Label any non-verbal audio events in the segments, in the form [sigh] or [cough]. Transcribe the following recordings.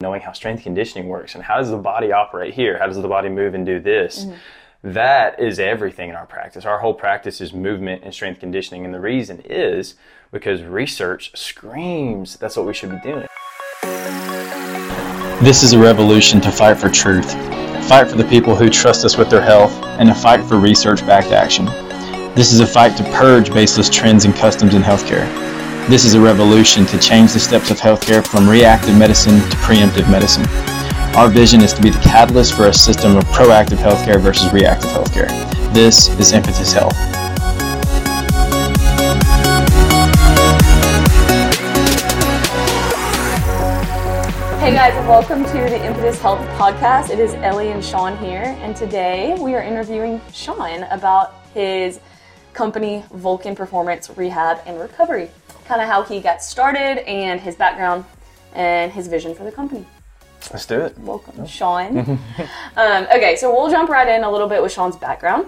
knowing how strength conditioning works and how does the body operate here? How does the body move and do this? Mm-hmm. That is everything in our practice. Our whole practice is movement and strength conditioning. And the reason is because research screams that's what we should be doing. This is a revolution to fight for truth, fight for the people who trust us with their health, and a fight for research backed action. This is a fight to purge baseless trends and customs in healthcare. This is a revolution to change the steps of healthcare from reactive medicine to preemptive medicine. Our vision is to be the catalyst for a system of proactive healthcare versus reactive healthcare. This is Impetus Health. Hey guys, welcome to the Impetus Health Podcast. It is Ellie and Sean here, and today we are interviewing Sean about his company, Vulcan Performance Rehab and Recovery. Kind of how he got started and his background and his vision for the company. Let's do it. Welcome, Sean. [laughs] um, okay, so we'll jump right in a little bit with Sean's background.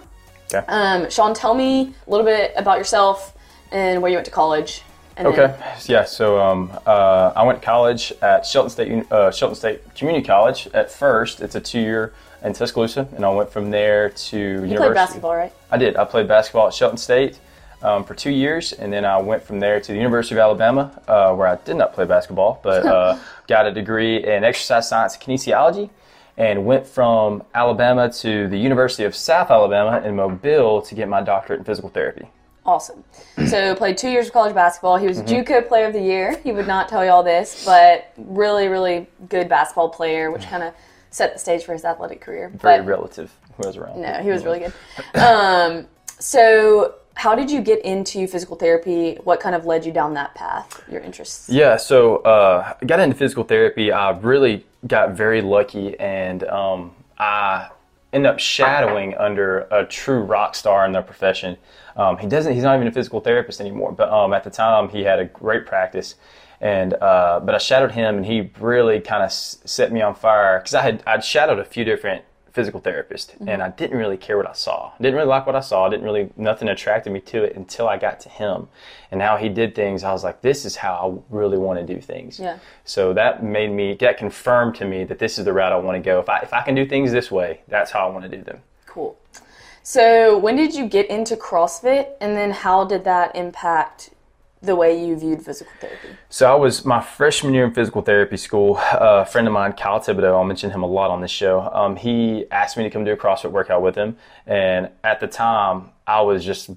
Okay. Um, Sean, tell me a little bit about yourself and where you went to college. And Okay. then- Yeah. So um, uh, I went to college at Shelton State uh, Shelton State Community College. At first, it's a two-year in Tuscaloosa, and I went from there to you university. played basketball, right? I did. I played basketball at Shelton State um, for two years, and then I went from there to the University of Alabama, uh, where I did not play basketball, but uh, [laughs] got a degree in exercise science and kinesiology, and went from Alabama to the University of South Alabama in Mobile to get my doctorate in physical therapy. Awesome. So played two years of college basketball. He was Mm-hmm. JUCO Player of the Year. He would not tell you all this, but really, really good basketball player, which [laughs] kind of set the stage for his athletic career. Very but relative. Who was around? no, he was really good. [laughs] Um, so how did you get into physical therapy? What kind of led you down that path? Your interests? Yeah, so uh, I got into physical therapy. I really got very lucky, and um, I ended up shadowing under a true rock star in their profession. Um, he doesn't. He's not even a physical therapist anymore. But um, at the time, he had a great practice, and uh, but I shadowed him, and he really kind of s- set me on fire because I had I'd shadowed a few different physical therapists, and I didn't really care what I saw. Didn't really like what I saw. Didn't really nothing attracted me to it until I got to him, and how he did things. I was like, this is how I really want to do things. Yeah. So that made me that confirmed to me that this is the route I want to go. If I if I can do things this way, that's how I want to do them. Cool. So when did you get into CrossFit, and then how did that impact the way you viewed physical therapy? So I was my freshman year in physical therapy school. a friend of mine, Kyle Thibodeau, I'll mention him a lot on this show. Um, he asked me to come do a CrossFit workout with him, and at the time, I was just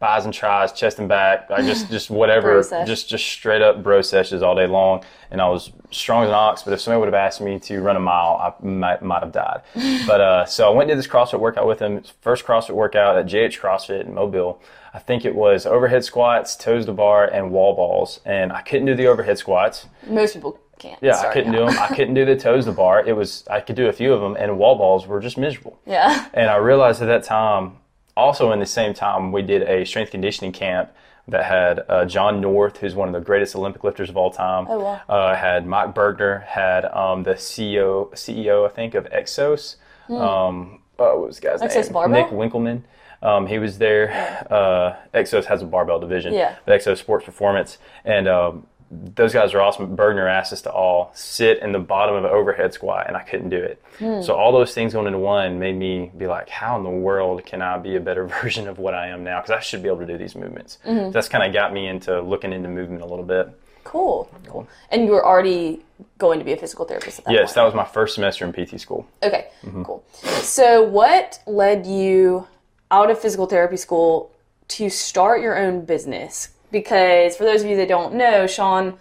bis and tris, chest and back, I just [laughs] just whatever, just just straight up bro sessions all day long. And I was strong as an ox, but if somebody would have asked me to run a mile, I might might have died. [laughs] but uh, so I went and did this CrossFit workout with him. First CrossFit workout at JH CrossFit in Mobile. I think it was overhead squats, toes to bar, and wall balls. And I couldn't do the overhead squats. Most people can't. Yeah, I couldn't do them. I couldn't do the toes to bar. It was I could do a few of them, and wall balls were just miserable. Yeah. And I realized at that time, also in the same time, we did a strength conditioning camp that had uh, Jon North, who's one of the greatest Olympic lifters of all time. Oh, wow. Uh, had Mike Burgener, had um, the CEO, CEO, I think, of Exos. Um, uh, what was the guy's. Exos name? Barbell? Nick Winkelman. Um, he was there. Uh, Exos has a barbell division. Yeah. Exos Sports Performance. And um, those guys are awesome. Burgener asked us to all sit in the bottom of an overhead squat, and I couldn't do it. Hmm. So all those things going into one made me be like, how in the world can I be a better [laughs] version of what I am now? Because I should be able to do these movements. Mm-hmm. That's kind of got me into looking into movement a little bit. Cool. Cool. And you were already going to be a physical therapist at that Yes, point? that was my first semester in PT school. Okay, Mm-hmm. cool. So, what led you out of physical therapy school to start your own business? Because for those of you that don't know, Sean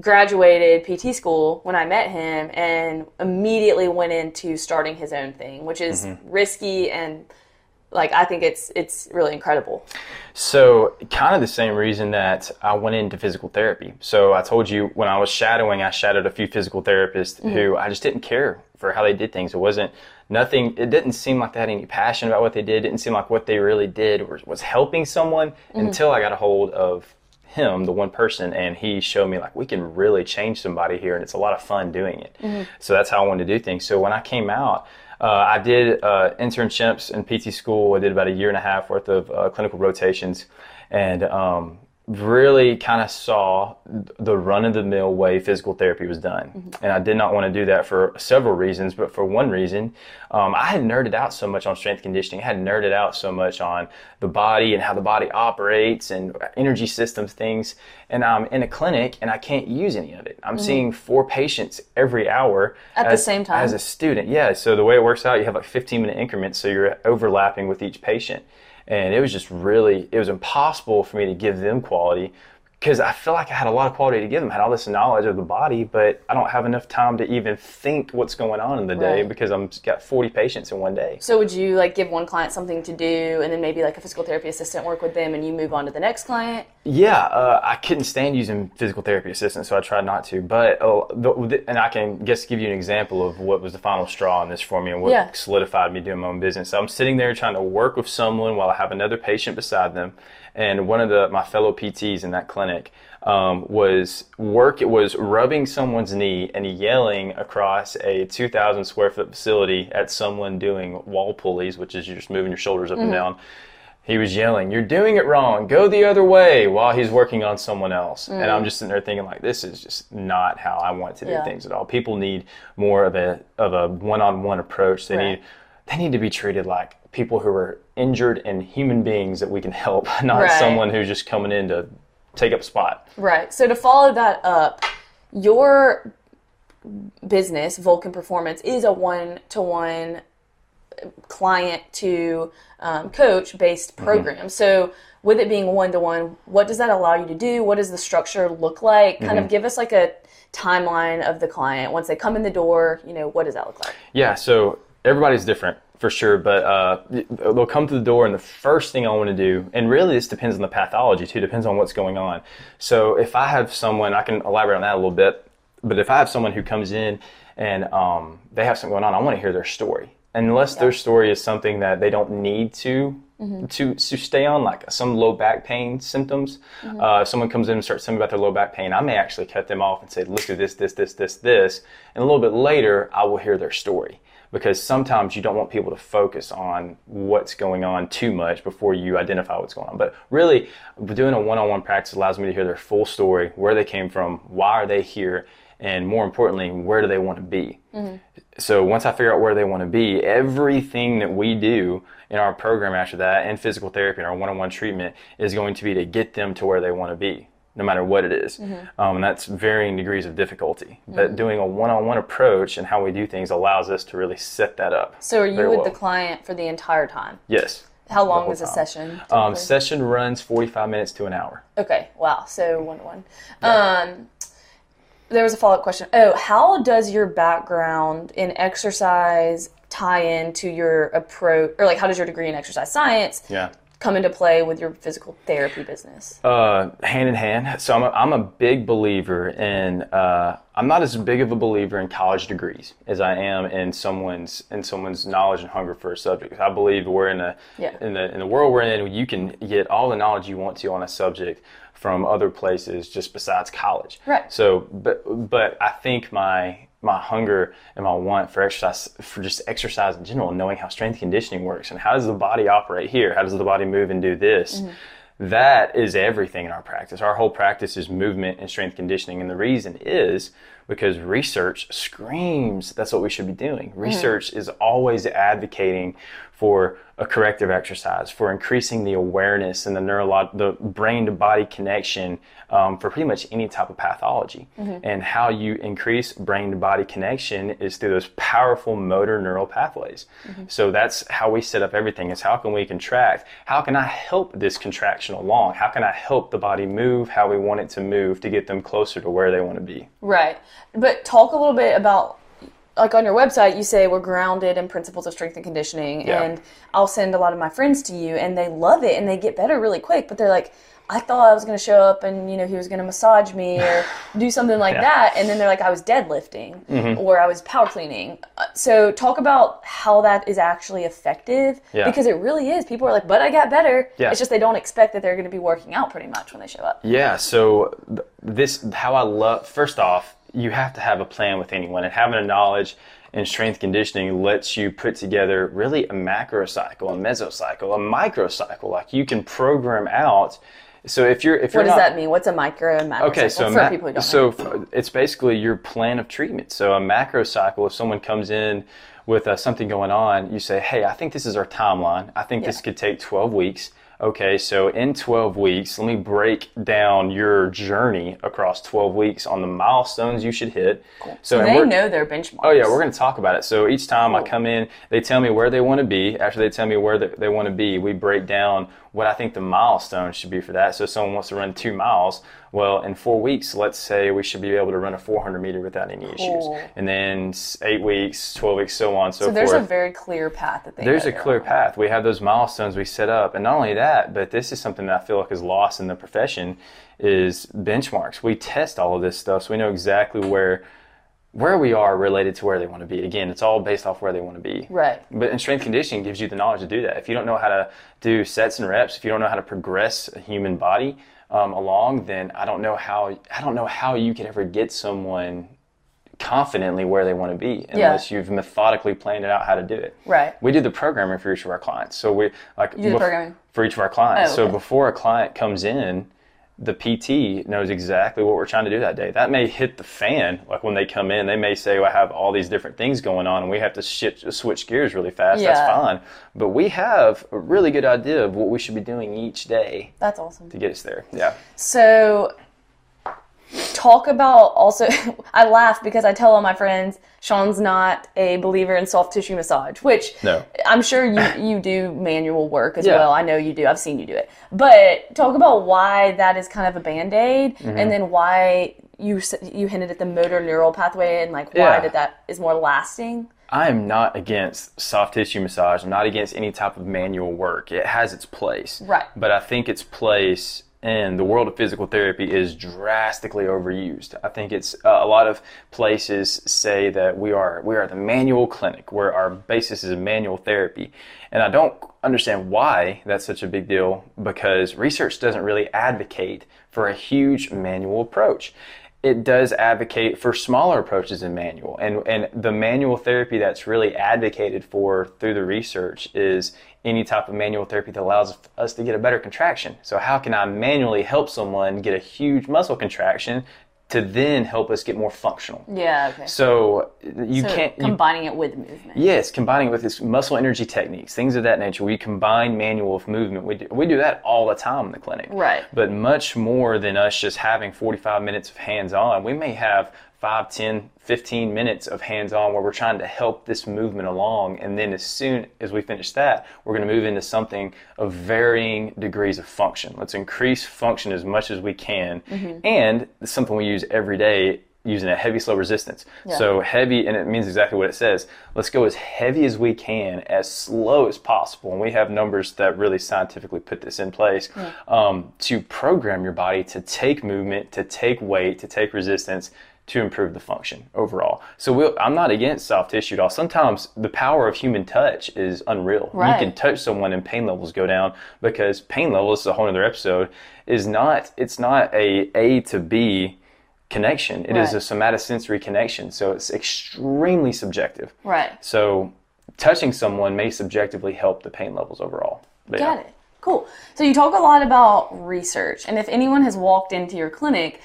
graduated PT school when I met him and immediately went into starting his own thing, which is Mm-hmm. risky and like I think it's it's really incredible. So, kind of the same reason that I went into physical therapy. So, I told you when I was shadowing, I shadowed a few physical therapists who I just didn't care for how they did things. It wasn't nothing, it didn't seem like they had any passion about what they did. It didn't seem like what they really did was, was helping someone until I got a hold of him, the one person, and he showed me like we can really change somebody here, and it's a lot of fun doing it. So that's how I wanted to do things. So when I came out, uh, I did uh, internships in PT school. I did about a year and a half worth of uh, clinical rotations, and um, really kind of saw the run of the mill way physical therapy was done. Mm-hmm. And I did not want to do that for several reasons, but for one reason, um, I had nerded out so much on strength conditioning. I had nerded out so much on the body and how the body operates and energy systems things. And I'm in a clinic and I can't use any of it. I'm mm-hmm. seeing four patients every hour at as, the same time as a student. Yeah. So the way it works out, you have like 15 minute increments. So you're overlapping with each patient and it was just really it was impossible for me to give them quality because I feel like I had a lot of quality to give them, I had all this knowledge of the body, but I don't have enough time to even think what's going on in the day because I'm got 40 patients in one day. So would you like give one client something to do and then maybe like a physical therapy assistant work with them and you move on to the next client? Yeah, uh, I couldn't stand using physical therapy assistants, so I tried not to. But uh, the, and I can just give you an example of what was the final straw in this for me and what yeah. solidified me doing my own business. So I'm sitting there trying to work with someone while I have another patient beside them and one of the my fellow PTs in that clinic um, was work. It was rubbing someone's knee and yelling across a 2,000 square foot facility at someone doing wall pulleys, which is you're just moving your shoulders up mm-hmm. and down. He was yelling, "You're doing it wrong. Go the other way," while he's working on someone else. Mm. And I'm just sitting there thinking, like, this is just not how I want to do yeah. things at all. People need more of a of a one on one approach. They right. need they need to be treated like people who are injured and human beings that we can help, [laughs] not right. someone who's just coming in to take up spot. Right. So to follow that up, your business, Vulcan Performance, is a one to one client to um, coach based mm-hmm. program. Mm-hmm. So with it being one to one, what does that allow you to do? What does the structure look like? Kind mm-hmm. of give us like a timeline of the client once they come in the door. You know, what does that look like? Yeah. So everybody's different for sure, but uh, they'll come to the door, and the first thing I want to do, and really this depends on the pathology too, depends on what's going on. So if I have someone, I can elaborate on that a little bit, but if I have someone who comes in and um, they have something going on, I want to hear their story. Unless yeah. their story is something that they don't need to Mm-hmm. to to stay on like some low back pain symptoms. Mm-hmm. Uh, if someone comes in and starts telling me about their low back pain, I may actually cut them off and say, "Let's do this, this, this, this, this," and a little bit later, I will hear their story because sometimes you don't want people to focus on what's going on too much before you identify what's going on. But really, doing a one-on-one practice allows me to hear their full story, where they came from, why are they here, and more importantly, where do they want to be. Mm-hmm. So once I figure out where they want to be, everything that we do in our program after that, and physical therapy and our one-on-one treatment, is going to be to get them to where they want to be no matter what it is. Mm-hmm. Um, and that's varying degrees of difficulty. Mm-hmm. But doing a one-on-one approach and how we do things allows us to really set that up. So are you with well. the client for the entire time? Yes. How long is a session? Um, session runs 45 minutes to an hour. Okay. Wow. So one to one. Um, there was a follow-up question. Oh, how does your background in exercise tie into your approach or like how does your degree in exercise science yeah come into play with your physical therapy business? Uh, hand in hand. So I'm a, I'm a big believer in. Uh, I'm not as big of a believer in college degrees as I am in someone's in someone's knowledge and hunger for a subject. I believe we're in a yeah. in the in the world we're in. You can get all the knowledge you want to on a subject from other places just besides college. Right. So, but but I think my my hunger and my want for exercise, for just exercise in general, knowing how strength conditioning works and how does the body operate here? How does the body move and do this? Mm-hmm. That is everything in our practice. Our whole practice is movement and strength conditioning. And the reason is because research screams that's what we should be doing. Mm-hmm. Research mm-hmm. is always advocating for a corrective exercise, for increasing the awareness and the neurolog- the brain to body connection um, for pretty much any type of pathology. Mm-hmm. And how you increase brain to body connection is through those powerful motor neural pathways. Mm-hmm. So that's how we set up everything is how can we contract? How can I help this contraction along? How can I help the body move how we want it to move to get them closer to where they want to be? Right. But talk a little bit about like on your website you say we're grounded in principles of strength and conditioning yeah. and i'll send a lot of my friends to you and they love it and they get better really quick but they're like i thought i was going to show up and you know he was going to massage me or [laughs] do something like yeah. that and then they're like i was deadlifting mm-hmm. or i was power cleaning uh, so talk about how that is actually effective yeah. because it really is people are like but i got better it's just they don't expect that they're going to be working out pretty much when they show up yeah so this how i love first off you have to have a plan with anyone, and having a knowledge and strength conditioning lets you put together really a macro cycle, a mesocycle, a microcycle. Like you can program out So if you're if you're What does not, that mean? What's a micro and macro Okay, cycle so ma- people don't so know? it's basically your plan of treatment. So a macro cycle, if someone comes in with uh, something going on, you say, "Hey, I think this is our timeline. I think this could take 12 weeks." Okay, so in 12 weeks, let me break down your journey across 12 weeks on the milestones you should hit. Cool. So and they know their benchmarks. Oh yeah, we're going to talk about it. So each time I come in, they tell me where they want to be. After they tell me where they, they want to be, we break down what I think the milestone should be for that. So if someone wants to run two miles, well, in four weeks, let's say we should be able to run a 400 meter without any Cool. issues. And then eight weeks, 12 weeks, so on, so, So there's a very clear path that they There's a clear on. path. We have those milestones we set up, and not only that, but this is something that I feel like is lost in the profession is benchmarks. We test all of this stuff, so we know exactly where where we are related to where they want to be. Again, it's all based off where they want to be. Right. But in strength conditioning gives you the knowledge to do that. If you don't know how to do sets and reps, if you don't know how to progress a human body um, along, then I don't know how I don't know how you could ever get someone confidently where they want to be unless you've methodically planned it out how to do it. Right. We do the programming for each of our clients. So we like do the programming? for each of our clients. Oh, So before a client comes in, the PT knows exactly what we're trying to do that day. That may hit the fan. Like when they come in, they may say, well, "I have all these different things going on, and we have to shift, switch gears really fast." Yeah. That's fine. But we have a really good idea of what we should be doing each day That's awesome. to get us there. Yeah. So, talk about also. [laughs] I laugh because I tell all my friends Sean's not a believer in soft tissue massage, which No. I'm sure you [laughs] you do manual work as Yeah. well. I know you do. I've seen you do it. But talk about why that is kind of a band aid, Mm-hmm. and then why you you hinted at the motor neural pathway and like why Yeah. that that is more lasting. I am not against soft tissue massage. I'm not against any type of manual work. It has its place. Right. But I think its place in the world of physical therapy is drastically overused. I think it's uh, a lot of places say that we are we are the manual clinic where our basis is manual therapy. And I don't understand why that's such a big deal because research doesn't really advocate for a huge manual approach it does advocate for smaller approaches in manual and and the manual therapy that's really advocated for through the research is any type of manual therapy that allows us to get a better contraction so how can i manually help someone get a huge muscle contraction to then help us get more functional Yeah. Okay. so you So can't you combining it with movement. Yes, combining it with this muscle energy techniques, things of that nature. We combine manual with movement. We do, we do that all the time in the clinic. Right. But much more than us just having 45 minutes of hands on, we may have 5, 10, 15 minutes of hands on where we're trying to help this movement along. And then as soon as we finish that, we're going to move into something of varying degrees of function. Let's increase function as much as we can. And it's something we use every day using a heavy slow resistance. So heavy, and it means exactly what it says. Let's go as heavy as we can, as slow as possible. And we have numbers that really scientifically put this in place um, to program your body to take movement, to take weight, to take resistance. To improve the function overall. So we'll, I'm not against soft tissue at all. Sometimes the power of human touch is unreal. Right. You can touch someone and pain levels go down because pain levels, is a whole other episode, is not, it's not a A to B connection. It is Right. a somatosensory connection. So it's extremely subjective. Right. So touching someone may subjectively help the pain levels overall. But Got yeah. it. Cool. So you talk a lot about research, and if anyone has walked into your clinic,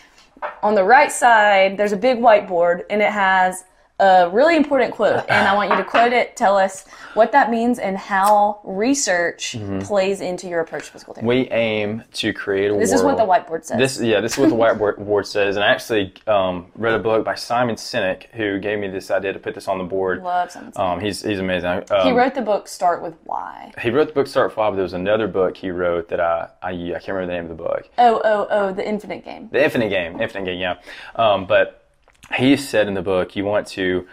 on the right side there's a big whiteboard, and it has a really important quote, and I want you to quote it. Tell us what that means and how research plays into your approach to physical therapy. We aim to create a this world. is what the whiteboard says. This yeah, this is what the whiteboard says. And I actually um, read a book by Simon Sinek who gave me this idea to put this on the board. Love Simon Sinek. Um, he's he's amazing. Um, he wrote the book Start with Why. he wrote the book Start Five, but there was another book he wrote that I, I I can't remember the name of the book. Oh, oh, oh, the Infinite Game. The Infinite Game, Infinite Game, yeah. Um, but he said in the book, you want to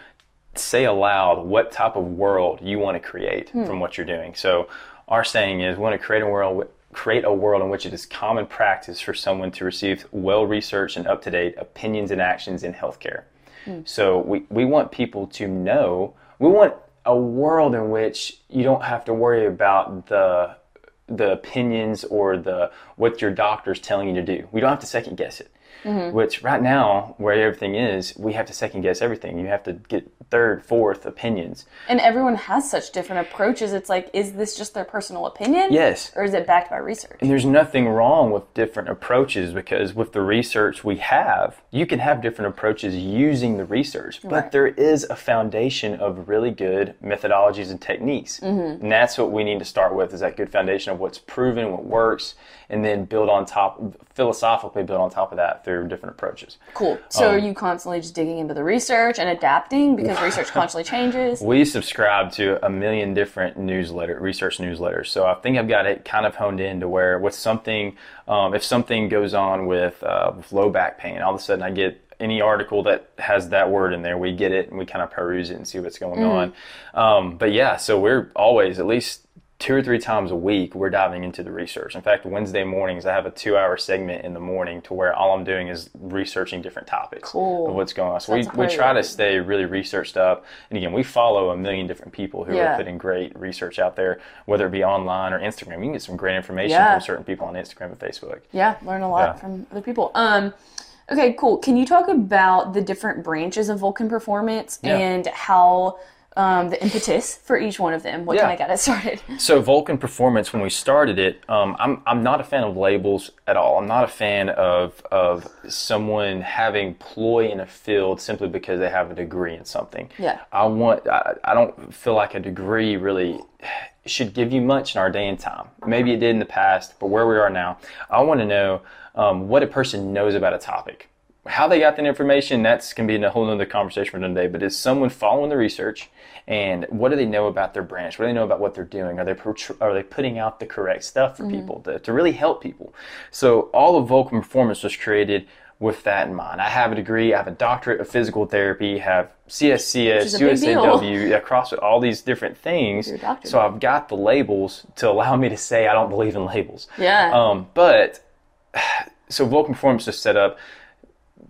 say aloud what type of world you want to create hmm. from what you're doing. So our saying is, we want to create a world. Create a world in which it is common practice for someone to receive well researched and up to date opinions and actions in healthcare. Hmm. So we, we want people to know, we want a world in which you don't have to worry about the the opinions or the what your doctor's telling you to do. We don't have to second guess it. Which right now, where everything is, we have to second guess everything. You have to get third, fourth opinions. And everyone has such different approaches. It's like, is this just their personal opinion? Yes. Or is it backed by research? And there's nothing wrong with different approaches because with the research we have, you can have different approaches using the research, but Right. there is a foundation of really good methodologies and techniques. Mm-hmm. And that's what we need to start with is that good foundation of what's proven, what works, and then build on top, philosophically build on top of that through different approaches. Cool. So Um, are you constantly just digging into the research and adapting because research [laughs] constantly changes? We subscribe to a million different newsletter, research newsletters. So I think I've got it kind of honed in to where with something, um, if something goes on with, uh, with low back pain, all of a sudden I get any article that has that word in there, we get it and we kind of peruse it and see what's going on. Um, but yeah, so we're always at least two or three times a week we're diving into the research. In fact, Wednesday mornings I have a two-hour segment in the morning to where all I'm doing is researching different topics Cool. of what's going on. So we, we try to stay really researched up. And again, we follow a million different people who Yeah. are putting great research out there, whether it be online or Instagram. You can get some great information Yeah. from certain people on Instagram and Facebook. Yeah, learn a lot Yeah. from other people. Um, okay, cool. Can you talk about the different branches of Vulcan Performance Yeah. and how um, the impetus for each one of them? What Yeah. kind of got it started? [laughs] So Vulcan Performance, when we started it, um, I'm I'm not a fan of labels at all. I'm not a fan of of someone having ploy in a field simply because they have a degree in something. Yeah. I want. I, I don't feel like a degree really should give you much in our day and time. Maybe it did in the past, but where we are now, I want to know um, what a person knows about a topic. How they got that information, that's can be a whole nother conversation for another day. But is someone following the research, and what do they know about their branch? What do they know about what they're doing? Are they are they putting out the correct stuff for people to, to really help people? So all of Vulcan Performance was created with that in mind. I have a degree, I have a doctorate of physical therapy, have CSCS, is a big deal. USAW, [laughs] yeah, CrossFit, all these different things. So I've got the labels to allow me to say I don't believe in labels. Yeah. Um, but [sighs] so Vulcan Performance is set up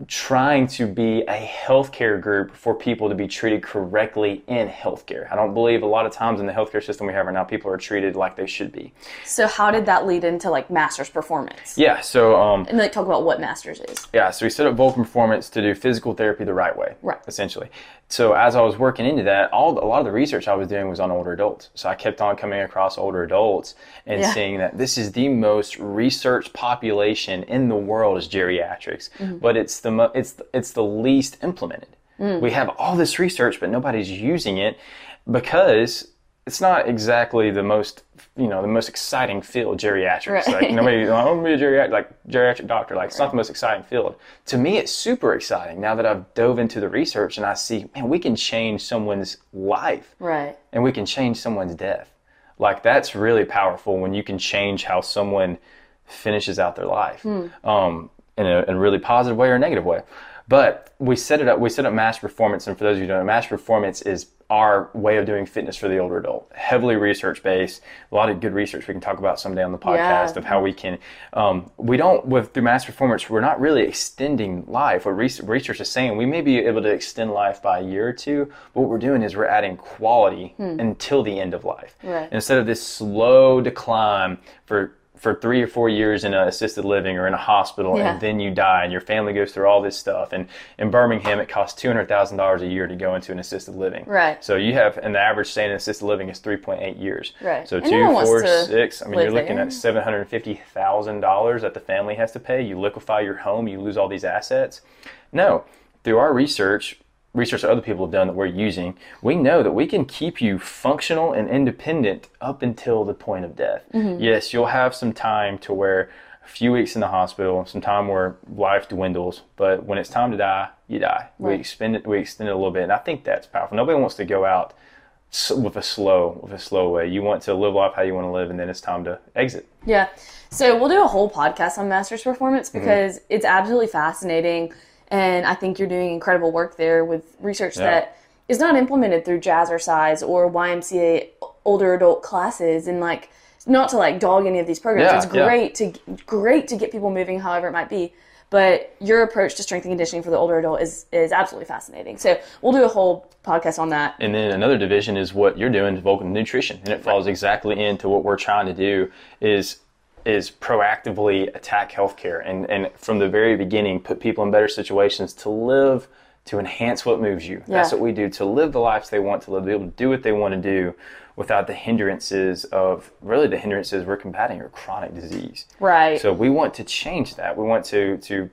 trying to be a healthcare group for people to be treated correctly in healthcare. I don't believe a lot of times in the healthcare system we have right now, people are treated like they should be. So how did that lead into like Masters Performance? Yeah, so um, And like talk about what Masters is. Yeah, so we set up Vulcan Performance to do physical therapy the right way, Right. essentially. So as I was working into that, all a lot of the research I was doing was on older adults. So I kept on coming across older adults and Yeah. seeing that this is the most researched population in the world is geriatrics, Mm-hmm. but it's the mo- it's it's the least implemented. Mm. We have all this research, but nobody's using it because it's not exactly the most you know the most exciting field geriatrics Right. like nobody I want to be a geriatric like geriatric doctor like it's not the most exciting field to me it's super exciting now that I've dove into the research and I see man we can change someone's life Right. and we can change someone's death like that's really powerful when you can change how someone finishes out their life um, in, a, in a really positive way or a negative way. But we set it up we set up mass performance. And for those of you who don't know mass performance is our way of doing fitness for the older adult. Heavily research based a lot of good research we can talk about someday on the podcast Yeah. of how we can um, we don't with through mass performance we're not really extending life. What research is saying we may be able to extend life by a year or two but what we're doing is we're adding quality until the end of life. Right. instead of this slow decline for for three or four years in an assisted living or in a hospital Yeah. and then you die and your family goes through all this stuff and in birmingham it costs $200000 a year to go into an assisted living Right. so you have and the average stay in assisted living is 3.8 years Right. so And two no one wants four six i mean you're looking there. at $750000 that the family has to pay you liquefy your home you lose all these assets no through our research research that other people have done that we're using we know that we can keep you functional and independent up until the point of death Mm-hmm. yes you'll have some time to where a few weeks in the hospital some time where life dwindles but when it's time to die you die we extend it we extend it a little bit and i think that's powerful nobody wants to go out with a slow with a slow way you want to live life how you want to live and then it's time to exit Yeah. So we'll do a whole podcast on Masters Performance Mm-hmm. because it's absolutely fascinating. And I think you're doing incredible work there with research Yeah. that is not implemented through Jazzercise or YMCA older adult classes. And like, not to like dog any of these programs. Yeah, it's yeah. great to great to get people moving, however it might be. But your approach to strength and conditioning for the older adult is is absolutely fascinating. So we'll do a whole podcast on that. And then another division is what you're doing, Vulcan Nutrition, and it falls exactly into what we're trying to do. Is is proactively attack healthcare and, and from the very beginning put people in better situations to live to enhance what moves you. That's what we do to live the lives they want to live, to be able to do what they want to do without the hindrances of really the hindrances we're combating are chronic disease. Right. So we want to change that. We want to to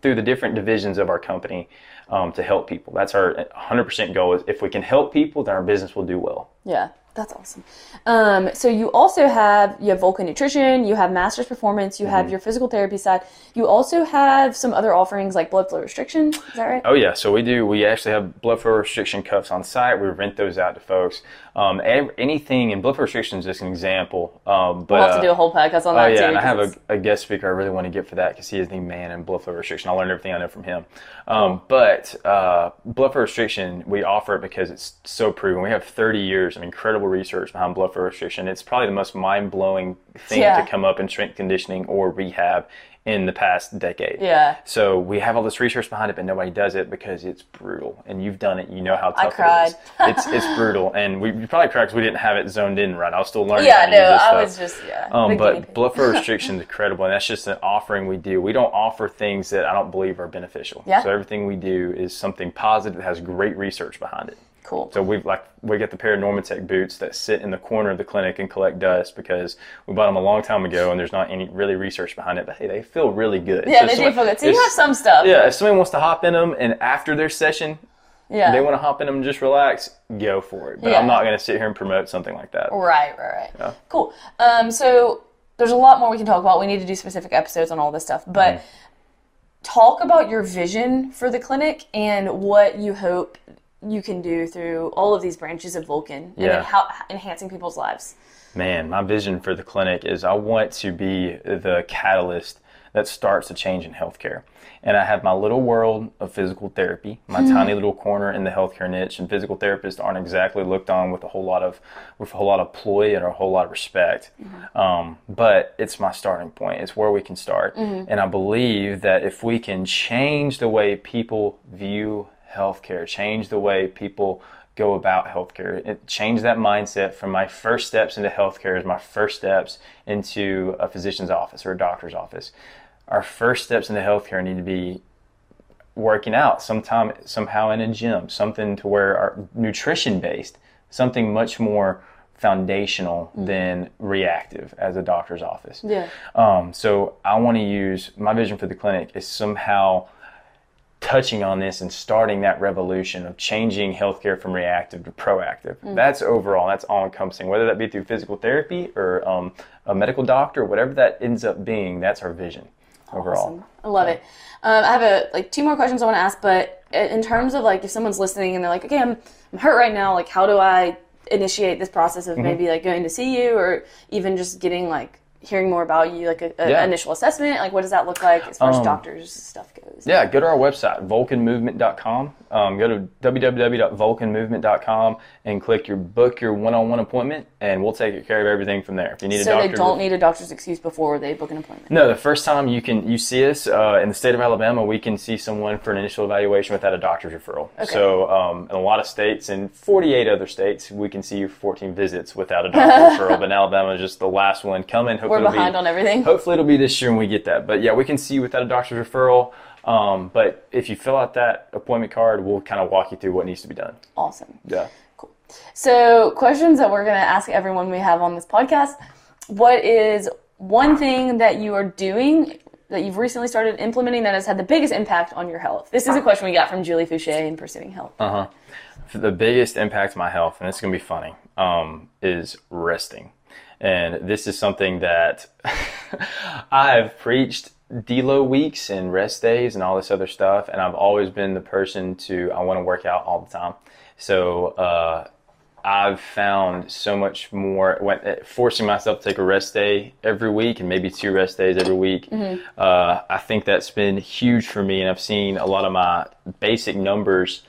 through the different divisions of our company um, to help people. That's our 100% goal. Is if we can help people, then our business will do well. Yeah, that's awesome. Um, so you also have you have Vulcan Nutrition, you have Masters Performance, you Mm-hmm. have your physical therapy side. You also have some other offerings like blood flow restriction. Is that right? Oh yeah, so we do. We actually have blood flow restriction cuffs on site. We rent those out to folks. Um, anything and blood flow restriction is just an example. Um, but we'll have uh, to do a whole podcast on Oh that too. yeah, and I have a, a guest speaker I really want to get for that because he is the man in blood flow restriction. I learned everything I know from him. Um, But uh, blood flow restriction, we offer it because it's so proven. We have 30 years of incredible research behind blood flow restriction. It's probably the most mind blowing thing Yeah. to come up in strength conditioning or rehab in the past decade. Yeah. So we have all this research behind it, but nobody does it because it's brutal. And you've done it, you know how tough cried. it is. It's it's [laughs] brutal, and we probably cried because we didn't have it zoned in right. I was still learning. yeah, how to no, I was just yeah. Um, but blood flow [laughs] restriction is incredible, and that's just an offering we do. We don't offer things that I don't believe are beneficial. Yeah. So everything we do is something positive that has great research behind it. Cool. So we've like we get the pair of Normatec boots that sit in the corner of the clinic and collect dust because we bought them a long time ago, and there's not any really research behind it. But hey, they feel really good. yeah, So they if do feel good. So you have some stuff. Yeah, if somebody wants to hop in them and after their session yeah. they want to hop in them and just relax, go for it. But Yeah. I'm not going to sit here and promote something like that. Right, right, right. Yeah. Cool. Um, so there's a lot more we can talk about. We need to do specific episodes on all this stuff, but Mm-hmm. talk about your vision for the clinic and what you hope you can do through all of these branches of Vulcan, and Yeah. then how enhancing people's lives. Man, my vision for the clinic is I want to be the catalyst that starts a change in healthcare. And I have my little world of physical therapy, my hmm. tiny little corner in the healthcare niche. And physical therapists aren't exactly looked on with a whole lot of with a whole lot of ploy and a whole lot of respect. Mm-hmm. Um, but it's my starting point. It's where we can start. Mm-hmm. And I believe that if we can change the way people view healthcare, change the way people go about healthcare. It changed that mindset from my first steps into healthcare as my first steps into a physician's office or a doctor's office. Our first steps into healthcare need to be working out sometime somehow in a gym, something to where our nutrition based, something much more foundational than reactive as a doctor's office. Yeah. Um, so I want to use my vision for the clinic is somehow touching on this and starting that revolution of changing healthcare from reactive to proactive. That's overall, that's all encompassing, whether that be through physical therapy or um, a medical doctor, whatever that ends up being, that's our vision overall. Awesome. I love it. Um, I have a like two more questions I want to ask, but in terms of like if someone's listening and they're like, okay, I'm I'm hurt right now. Like, how do I initiate this process Mm-hmm. of maybe like going to see you, or even just getting like hearing more about you, like a, a Yeah. initial assessment? Like, what does that look like as far as Um, doctors stuff goes? Yeah, go to our website, vulcanmovement.com. Um, go to www.vulcanmovement.com and click your book your one-on-one appointment, and we'll take care of everything from there. If you need a So doctor, they don't need a doctor's excuse before they book an appointment. No, the first time you can you see us uh, in the state of Alabama, we can see someone for an initial evaluation without a doctor's referral. So um, in a lot of states, and 48 other states, we can see you for 14 visits without a [laughs] doctor's referral. But in Alabama is just the last one coming. Hopefully We're behind be, on everything. Hopefully it'll be this year when we get that. But yeah, we can see you without a doctor's referral. Um, but if you fill out that appointment card, we'll kind of walk you through what needs to be done. Awesome. Yeah. Cool. So, questions that we're going to ask everyone we have on this podcast. What is one thing that you are doing that you've recently started implementing that has had the biggest impact on your health? This is a question we got from Julie Fouché in Pursuing Health. Uh huh. The biggest impact to my health, and it's going to be funny, um, is resting. And this is something that [laughs] I've preached deload weeks and rest days and all this other stuff. And I've always been the person to, I want to work out all the time. So, uh, I've found so much more when eh, forcing myself to take a rest day every week and maybe two rest days every week. Uh, I think that's been huge for me, and I've seen a lot of my basic numbers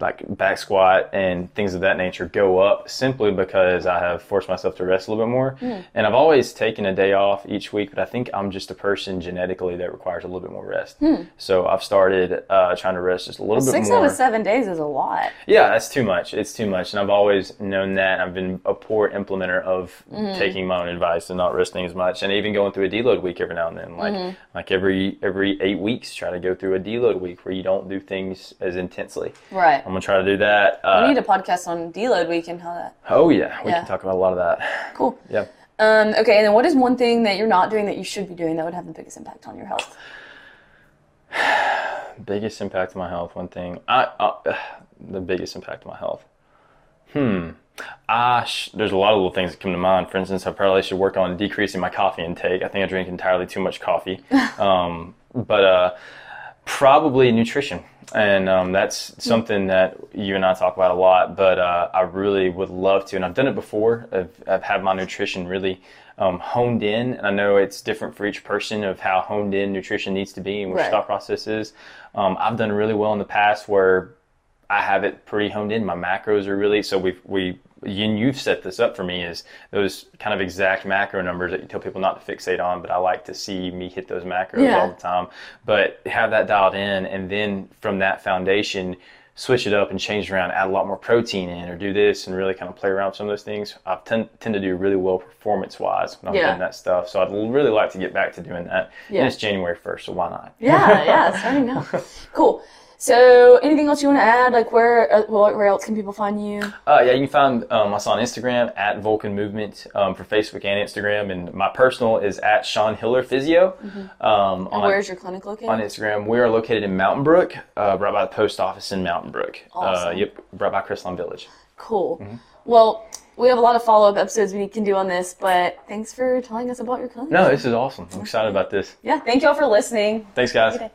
like back squat and things of that nature go up simply because I have forced myself to rest a little bit more. Hmm. And I've always taken a day off each week, but I think I'm just a person genetically that requires a little bit more rest. So I've started uh, trying to rest just a little bit Hmm. Six more. out of seven days is a lot. Yeah, that's too much. It's too much, and I've always known that. I've been a poor implementer of Mm-hmm. taking my own advice and not resting as much, and even going through a deload week every now and then. Like Mm-hmm. like every every eight weeks, try to go through a deload week where you don't do things as intensely. Right. I'm gonna try to do that. Uh, we need a podcast on deload week and how that. oh yeah, we Yeah. can talk about a lot of that. Cool. Yeah. Um, okay, and then what is one thing that you're not doing that you should be doing that would have the biggest impact on your health? [sighs] biggest impact on my health. One thing, I uh, [sighs] the biggest impact on my health. Hmm. Ah, sh- there's a lot of little things that come to mind. For instance, I probably should work on decreasing my coffee intake. I think I drink entirely too much coffee. [laughs] um, but uh, probably nutrition, and um, that's something that you and I talk about a lot. But uh, I really would love to, and I've done it before. I've, I've had my nutrition really um, honed in, and I know it's different for each person of how honed in nutrition needs to be and which Right. thought process is. Um, I've done really well in the past where I have it pretty honed in. My macros are really so we we and you've set this up for me is those kind of exact macro numbers that you tell people not to fixate on, but I like to see me hit those macros Yeah. all the time. But have that dialed in, and then from that foundation, switch it up and change around, add a lot more protein in, or do this, and really kind of play around with some of those things. I tend, tend to do really well performance wise when I'm Yeah. doing that stuff. So I'd really like to get back to doing that. Yeah. And it's January first, so why not? Yeah, [laughs] yeah, starting now. Cool. So, anything else you want to add? Like, where uh, where else can people find you? Uh, yeah, you can find um, us on Instagram at Vulcan Movement um, for Facebook and Instagram, and my personal is at Sean Hiller Physio. Um, And on, where's your clinic located? on Instagram, we are located in Mountain Brook, uh, right by the post office in Mountain Brook. Uh, Awesome. yep, right by Crestline Village. Cool. Mm-hmm. Well, we have a lot of follow up episodes we can do on this, but thanks for telling us about your clinic. No, this is awesome. I'm excited about this. Yeah, thank you all for listening. Thanks, guys.